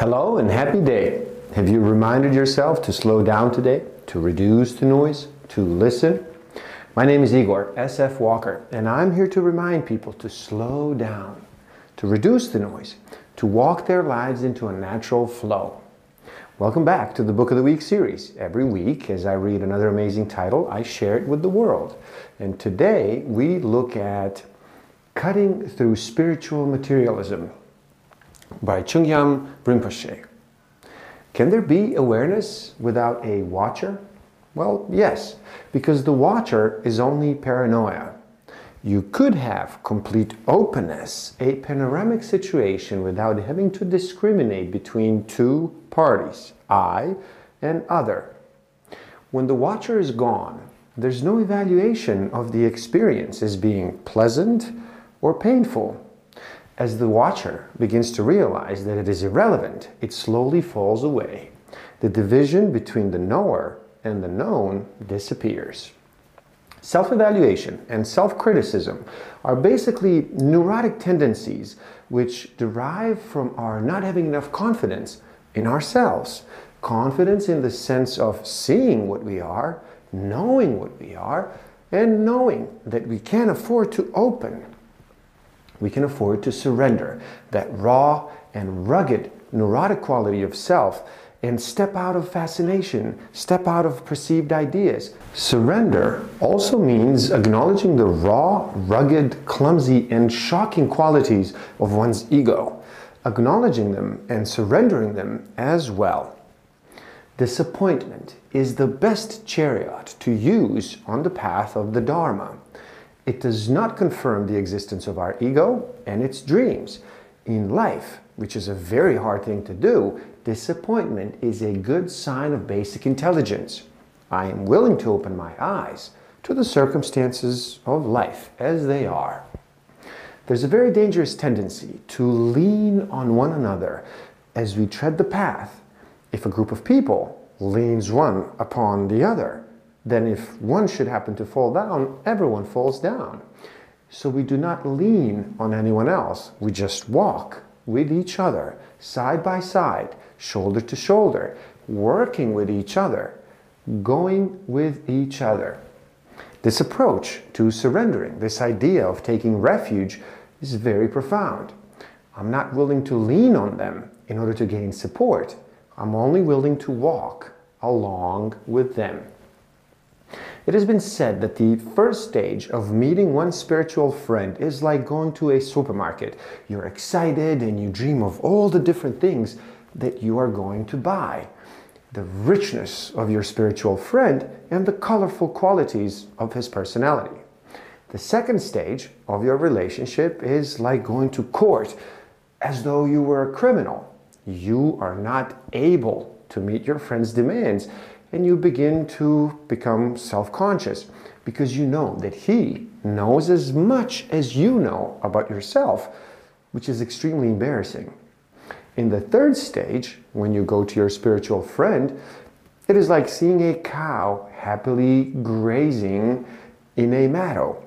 Hello and happy day. Have you reminded yourself to slow down today, to reduce the noise, to listen? My name is Igor SF Walker, and I'm here to remind people to slow down, to reduce the noise, to walk their lives into a natural flow. Welcome back to the Book of the Week series. Every week, as I read another amazing title, I share it with the world. And today we look at Cutting Through Spiritual Materialism by Chögyam Rinpoche. Can there be awareness without a watcher? Well, yes, because the watcher is only paranoia. You could have complete openness, a panoramic situation without having to discriminate between two parties, I and other. When the watcher is gone, there's no evaluation of the experience as being pleasant or painful. As the watcher begins to realize that it is irrelevant, it slowly falls away. The division between the knower and the known disappears. Self evaluation and self criticism are basically neurotic tendencies which derive from our not having enough confidence in ourselves. Confidence in the sense of seeing what we are, knowing what we are, and knowing that we can afford to open we can afford to surrender that raw and rugged neurotic quality of self and step out of fascination, step out of perceived ideas. Surrender also means acknowledging the raw, rugged, clumsy, and shocking qualities of one's ego, acknowledging them and surrendering them as well. Disappointment is the best chariot to use on the path of the Dharma. It does not confirm the existence of our ego and its dreams. In life, which is a very hard thing to do, disappointment is a good sign of basic intelligence. I am willing to open my eyes to the circumstances of life as they are. There's a very dangerous tendency to lean on one another as we tread the path if a group of people leans one upon the other then if one should happen to fall down, everyone falls down. So we do not lean on anyone else. We just walk with each other, side by side, shoulder to shoulder, working with each other, going with each other. This approach to surrendering, this idea of taking refuge, is very profound. I'm not willing to lean on them in order to gain support. I'm only willing to walk along with them. It has been said that the first stage of meeting one spiritual friend is like going to a supermarket. You're excited and you dream of all the different things that you are going to buy. The richness of your spiritual friend and the colorful qualities of his personality. The second stage of your relationship is like going to court as though you were a criminal. You are not able to meet your friend's demands and you begin to become self conscious because you know that he knows as much as you know about yourself, which is extremely embarrassing. In the third stage, when you go to your spiritual friend, it is like seeing a cow happily grazing in a meadow.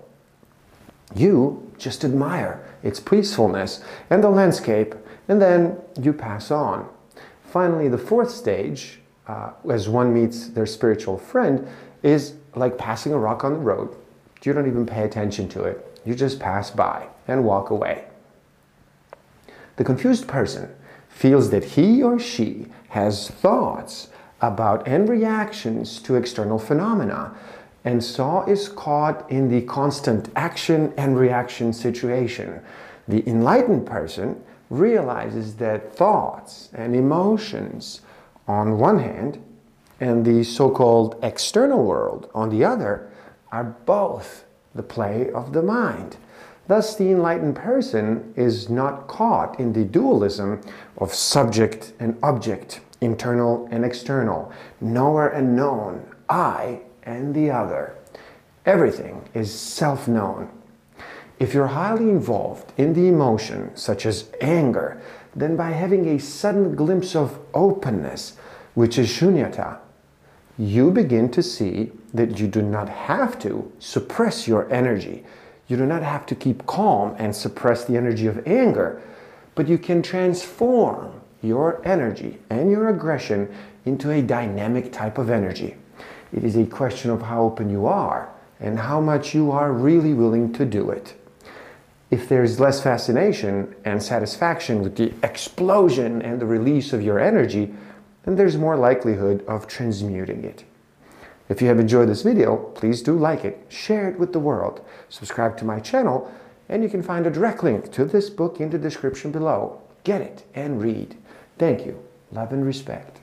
You just admire its peacefulness and the landscape, and then you pass on. Finally, the fourth stage uh, as one meets their spiritual friend is like passing a rock on the road. You don't even pay attention to it. You just pass by and walk away. The confused person feels that he or she has thoughts about and reactions to external phenomena, and so is caught in the constant action and reaction situation. The enlightened person realizes that thoughts and emotions on one hand and the so called external world on the other are both the play of the mind. Thus, the enlightened person is not caught in the dualism of subject and object, internal and external, knower and known, I and the other. Everything is self known. If you're highly involved in the emotion, such as anger, then by having a sudden glimpse of openness, which is shunyata, you begin to see that you do not have to suppress your energy. You do not have to keep calm and suppress the energy of anger, but you can transform your energy and your aggression into a dynamic type of energy. It is a question of how open you are and how much you are really willing to do it. If there's less fascination and satisfaction with the explosion and the release of your energy, then there's more likelihood of transmuting it. If you have enjoyed this video, please do like it, share it with the world, subscribe to my channel, and you can find a direct link to this book in the description below. Get it and read. Thank you. Love and respect.